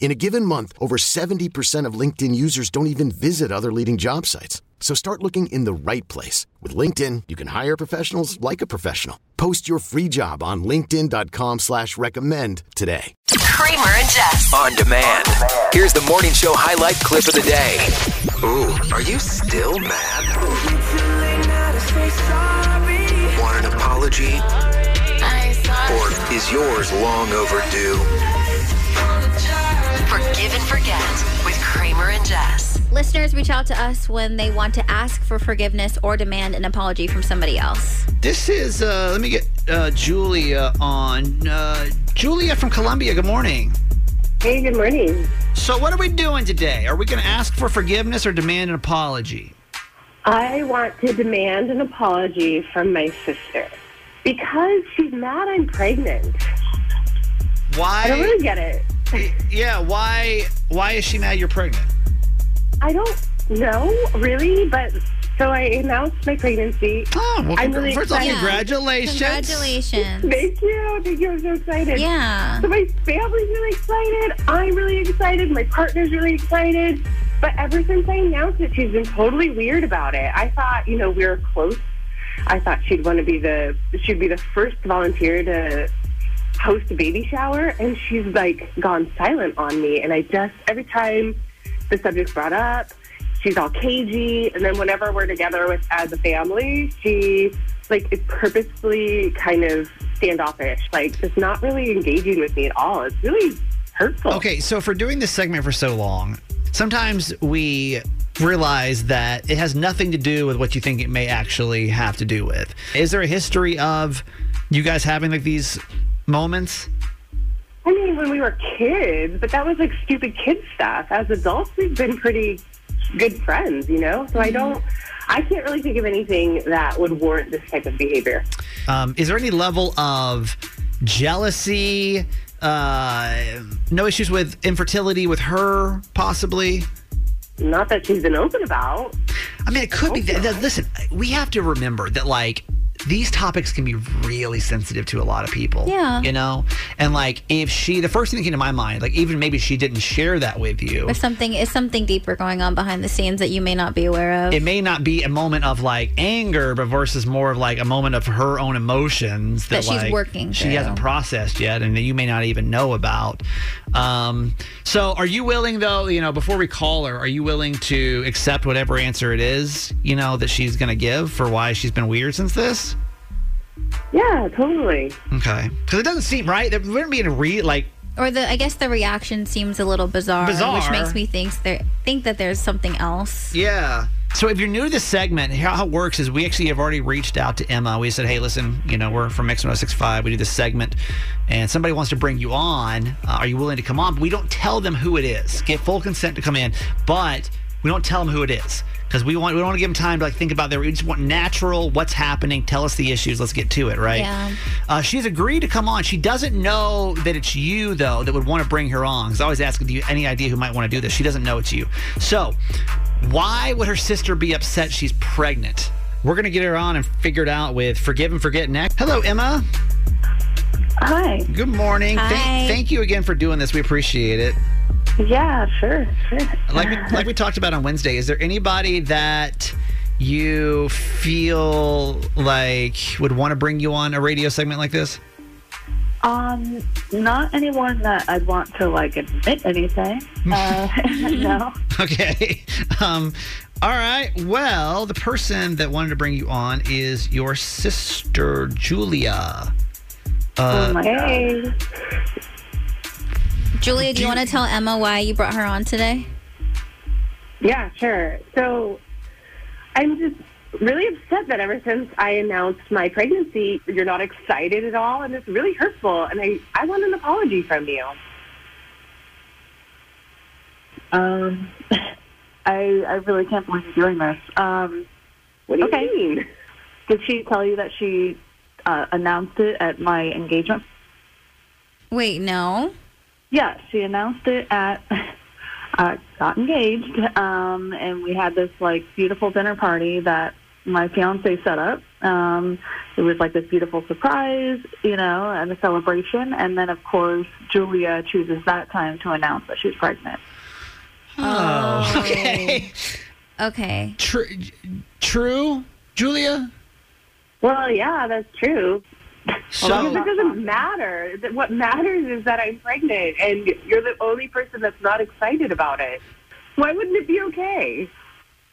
In a given month, over 70% of LinkedIn users don't even visit other leading job sites. So start looking in the right place. With LinkedIn, you can hire professionals like a professional. Post your free job on linkedin.com slash recommend today. Kramer and Jess. On demand. Here's the morning show highlight clip of the day. Ooh, are you still mad? Want an apology? Or is yours long overdue? Listeners reach out to us when they want to ask for forgiveness or demand an apology from somebody else. This is, uh, let me get uh, Julia on. Uh, Julia from Columbia, good morning. Hey, good morning. So, what are we doing today? Are we going to ask for forgiveness or demand an apology? I want to demand an apology from my sister because she's mad I'm pregnant. Why? I don't really get it. yeah, why? Why is she mad you're pregnant? I don't know, really, but so I announced my pregnancy. Oh, well, I'm really first off, excited. congratulations. Congratulations. Thank you. Thank you. I'm so excited. Yeah. So my family's really excited. I'm really excited. My partner's really excited. But ever since I announced it, she's been totally weird about it. I thought, you know, we were close. I thought she'd want to be the she'd be the first volunteer to host a baby shower, and she's like gone silent on me. And I just every time the subject's brought up, she's all cagey. And then whenever we're together with as a family, she like is purposefully kind of standoffish. Like just not really engaging with me at all. It's really hurtful. Okay, so for doing this segment for so long, sometimes we realize that it has nothing to do with what you think it may actually have to do with. Is there a history of you guys having like these moments? I mean, when we were kids, but that was like stupid kid stuff. As adults, we've been pretty good friends, you know? So I don't, I can't really think of anything that would warrant this type of behavior. Um, is there any level of jealousy? Uh, no issues with infertility with her, possibly? Not that she's been open about. I mean, it could be. That, that- listen, we have to remember that, like, these topics can be really sensitive to a lot of people. Yeah. You know? And, like, if she, the first thing that came to my mind, like, even maybe she didn't share that with you, Or something is something deeper going on behind the scenes that you may not be aware of. it may not be a moment of, like, anger, but versus more of, like, a moment of her own emotions that, That she's like, working she through. hasn't processed yet and that you may not even know about. Um, so, are you willing, though, you know, before we call her, are you willing to accept whatever answer it is, you know, that she's going to give for why she's been weird since this? Yeah, totally. Okay. Because it doesn't seem right. There wouldn't be a re like. or the I guess the reaction seems a little bizarre, Bizarre. which makes me think there think that there's something else. Yeah. So if you're new to this segment, how how it works is we actually have already reached out to Emma. We said, hey, listen, you know, we're from Mix 1065. We do this segment, and somebody wants to bring you on. Uh, are you willing to come on? But we don't tell them who it is. Get full consent to come in, but we don't tell them who it is because we want we don't want to give them time to like think about their. We just want natural. What's happening? Tell us the issues. Let's get to it. Right. Yeah. Uh, she's agreed to come on. She doesn't know that it's you though that would want to bring her on. Because I always ask, do you any idea who might want to do this? She doesn't know it's you. So, why would her sister be upset she's pregnant? We're gonna get her on and figure it out with Forgive and Forget next. Hello, Emma. Hi. Good morning. Hi. Thank, thank you again for doing this. We appreciate it. Yeah, sure, sure. Like we, like we talked about on Wednesday, is there anybody that you feel like would want to bring you on a radio segment like this? Um, not anyone that I'd want to like admit anything. Uh, no. Okay. Um, all right. Well, the person that wanted to bring you on is your sister, Julia. oh my God. Hey. Julia, do you want to tell Emma why you brought her on today? Yeah, sure. So I'm just really upset that ever since I announced my pregnancy, you're not excited at all, and it's really hurtful. And I, I want an apology from you. Um, I I really can't believe you're doing this. Um, What do you Okay. mean? did she tell you that she uh, announced it at my engagement? Wait, no. Yeah, she announced it at. Uh, got engaged, um, and we had this like beautiful dinner party that my fiance set up. Um, it was like this beautiful surprise, you know, and a celebration. And then, of course, Julia chooses that time to announce that she's pregnant. Oh, okay. Okay. True, true, Julia. Well, yeah, that's true. So Because it doesn't matter. What matters is that I'm pregnant, and you're the only person that's not excited about it. Why wouldn't it be okay?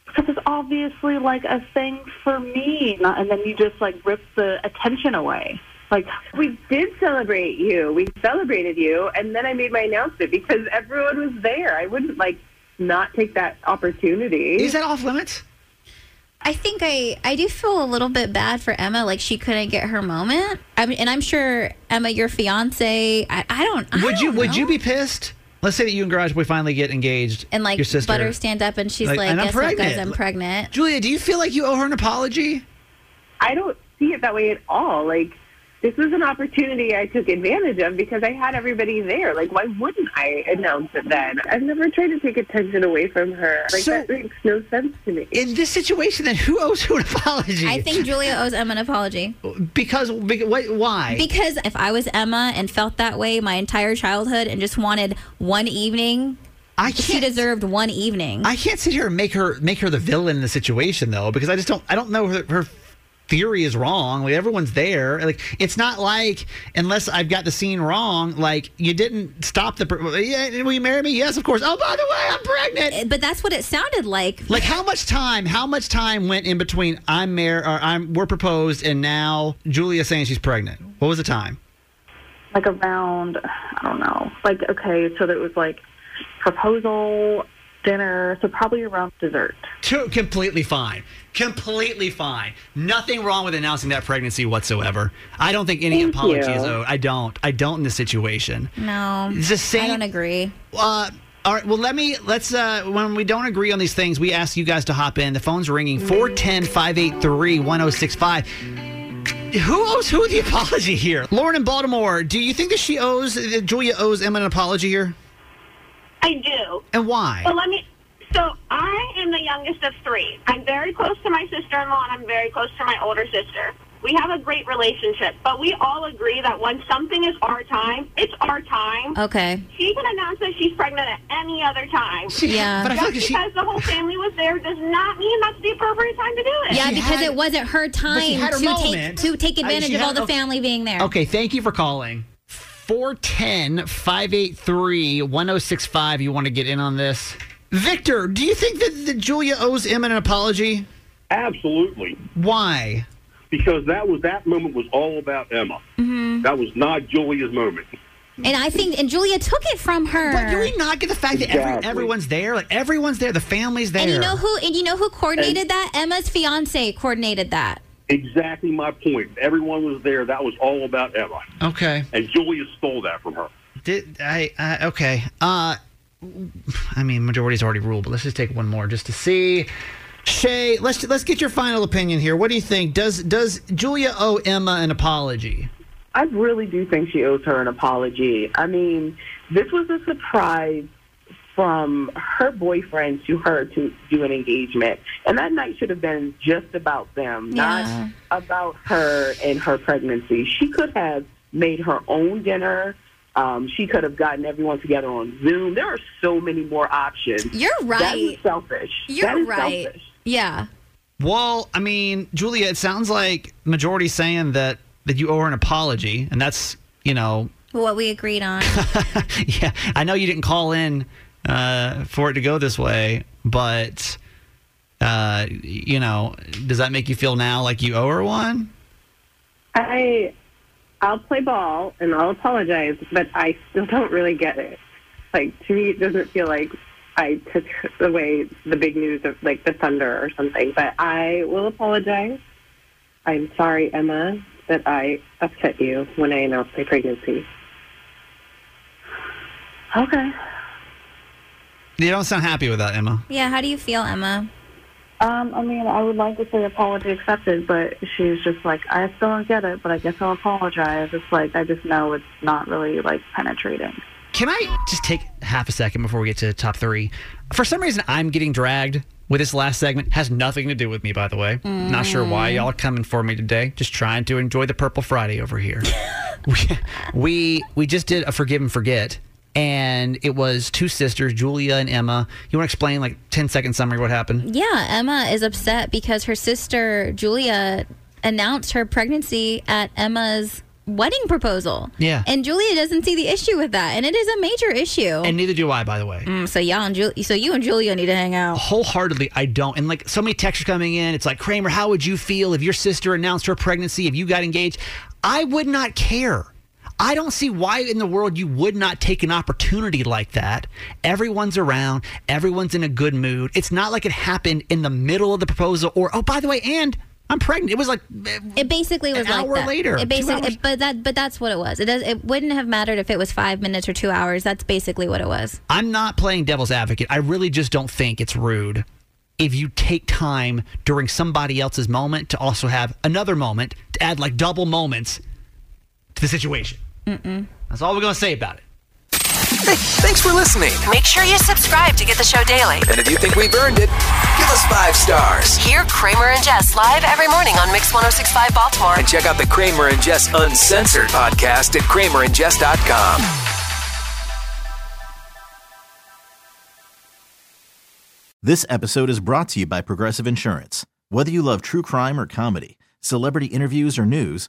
Because it's obviously like a thing for me, not, and then you just like rip the attention away. Like, We did celebrate you. We celebrated you, and then I made my announcement because everyone was there. I wouldn't like not take that opportunity. is that off limits? I think I I do feel a little bit bad for Emma, like she couldn't get her moment. I mean, and I'm sure Emma, your fiance, I, I don't. I would you don't would you be pissed? Let's say that you and Garage Boy finally get engaged, And like your sister. Butter stand up, and she's Like, like, and I'm "Guess what, guys? pregnant." I'm pregnant." Julia, do you feel like you owe her an apology? I don't see it that way at all. Like this was an opportunity I took advantage of because I had everybody there. Like why wouldn't I announce it then? I've never tried to take attention away from her. Like So- that makes no sense to me. In this situation, then who owes who an apology? I think Julia owes Emma an apology because, because why? because if I was Emma and felt that way my entire childhood and just wanted one evening, I she can't. she deserved one evening. I can't sit here and make her make her the villain in the situation though, because I just don't. I don't know her, her theory is wrong. Like everyone's there. Like it's not like unless I've got the scene wrong. Like you didn't stop the. per- Yeah, will you marry me? Yes, of course. Oh, by the way, I'm pregnant. Eh, but that's what it sounded like. Like how much time? How much time went in between I'm married or I'm we're proposed and now Julia saying she's pregnant? What was the time? like around, I don't know, like, okay, so that was like proposal, dinner, so probably around dessert. Two, completely fine. Completely fine. Nothing wrong with announcing that pregnancy whatsoever. I don't think any Thank apology you. is owed. I don't. I don't in this situation. No, It's the same. I don't agree. Uh, all right. Well, let me let's. Uh, when we don't agree on these things, we ask you guys to hop in. The phone's ringing 410-583-1065. Who owes who the apology here? Lauren in Baltimore. Do you think that she owes that Julia owes Emma an apology here? I do. And why? But let me. So I am the youngest of three. I'm very close to my sister-in-law, and I'm very close to my older sister. We have a great relationship, but we all agree that when something is our time, it's our time. Okay. She can announce that she's pregnant at any other time. Yeah. But I feel like Just she. because the whole family was there does not mean that's the appropriate time to do it. Yeah, she because had- it wasn't her time had her to moment. take to take I- advantage she of all the okay. family being there. Okay, thank you for calling. 410 583 1065. You want to get in on this? Victor, do you think that, that Julia owes Emma an apology? Absolutely, Why? because that was that moment was all about Emma. Mm-hmm. That was not Julia's moment. And I think and Julia took it from her. But do we not get the fact that every, Exactly. everyone's there? Like everyone's there, the family's there. and you know who and you know who coordinated that? Emma's fiance coordinated that. Exactly my point. Everyone was there. That was all about Emma, Okay. and Julia stole that from her. Did I? Uh, okay. Uh, I mean, majority's already ruled, but let's just take one more just to see. Shay, let's let's get your final opinion here. What do you think? Does does Julia owe Emma an apology? I really do think she owes her an apology. I mean, this was a surprise from her boyfriend to her to do an engagement. And that night should have been just about them, Yeah. not about her and her pregnancy. She could have made her own dinner. Um, she could have gotten everyone together on Zoom. There are so many more options. You're That is right. selfish. You're that is right. selfish. Yeah. Well, I mean, Julia, it sounds like majority saying that that you owe her an apology, and that's you know, What we agreed on. yeah. I know you didn't call in uh, for it to go this way, but uh, you know, does that make you feel now like you owe her one? I I'll play ball and I'll apologize, but I still don't really get it. Like to me, it doesn't feel like I took away the big news of like the thunder or something. But I will apologize. I'm sorry, Emma, that I upset you when I announced my pregnancy. Okay. You don't sound happy with that, Emma. Yeah, how do you feel, Emma? Um, I mean, I would like to say apology accepted, but she's just like, I still don't get it, but I guess I'll apologize. It's like, I just know it's not really, like, penetrating. Can I just take half a second before we get to top three? For some reason, I'm getting dragged with this last segment. Has nothing to do with me, by the way. Not sure why y'all are coming for me today. Just trying to enjoy the Purple Friday over here. we, we we just did a Forgive and Forget, and it was two sisters, Julia and Emma. You want to explain like 10 second summary what happened? Yeah, Emma is upset because her sister Julia announced her pregnancy at Emma's wedding proposal. Yeah. And Julia doesn't see the issue with that, and it is a major issue. And neither do I, by the way. Mm, so y'all and Ju- so you and Julia need to hang out. wholeheartedly i don't and like so many texts are coming in it's like kramer how would you feel if your sister announced her pregnancy if you got engaged i would not care i don't see why in the world you would not take an opportunity like that everyone's around everyone's in a good mood it's not like it happened in the middle of the proposal or oh by the way and i'm pregnant it was like It basically was An like hour that. later, It basically, hours. but that, but that's what it was. It does. It wouldn't have mattered if it was five minutes or two hours. That's basically what it was. I'm not playing devil's advocate. I really just don't think it's rude if you take time during somebody else's moment to also have another moment to add like double moments to the situation. Mm-mm. That's all we're going to say about it. Hey, thanks for listening. Make sure you subscribe to get the show daily. And if you think we've earned it, give us five stars. Hear Kramer and Jess live every morning on Mix 1065 Baltimore. And check out the Kramer and Jess Uncensored podcast at kramerandjess.com. This episode is brought to you by Progressive Insurance. Whether you love true crime or comedy, celebrity interviews or news,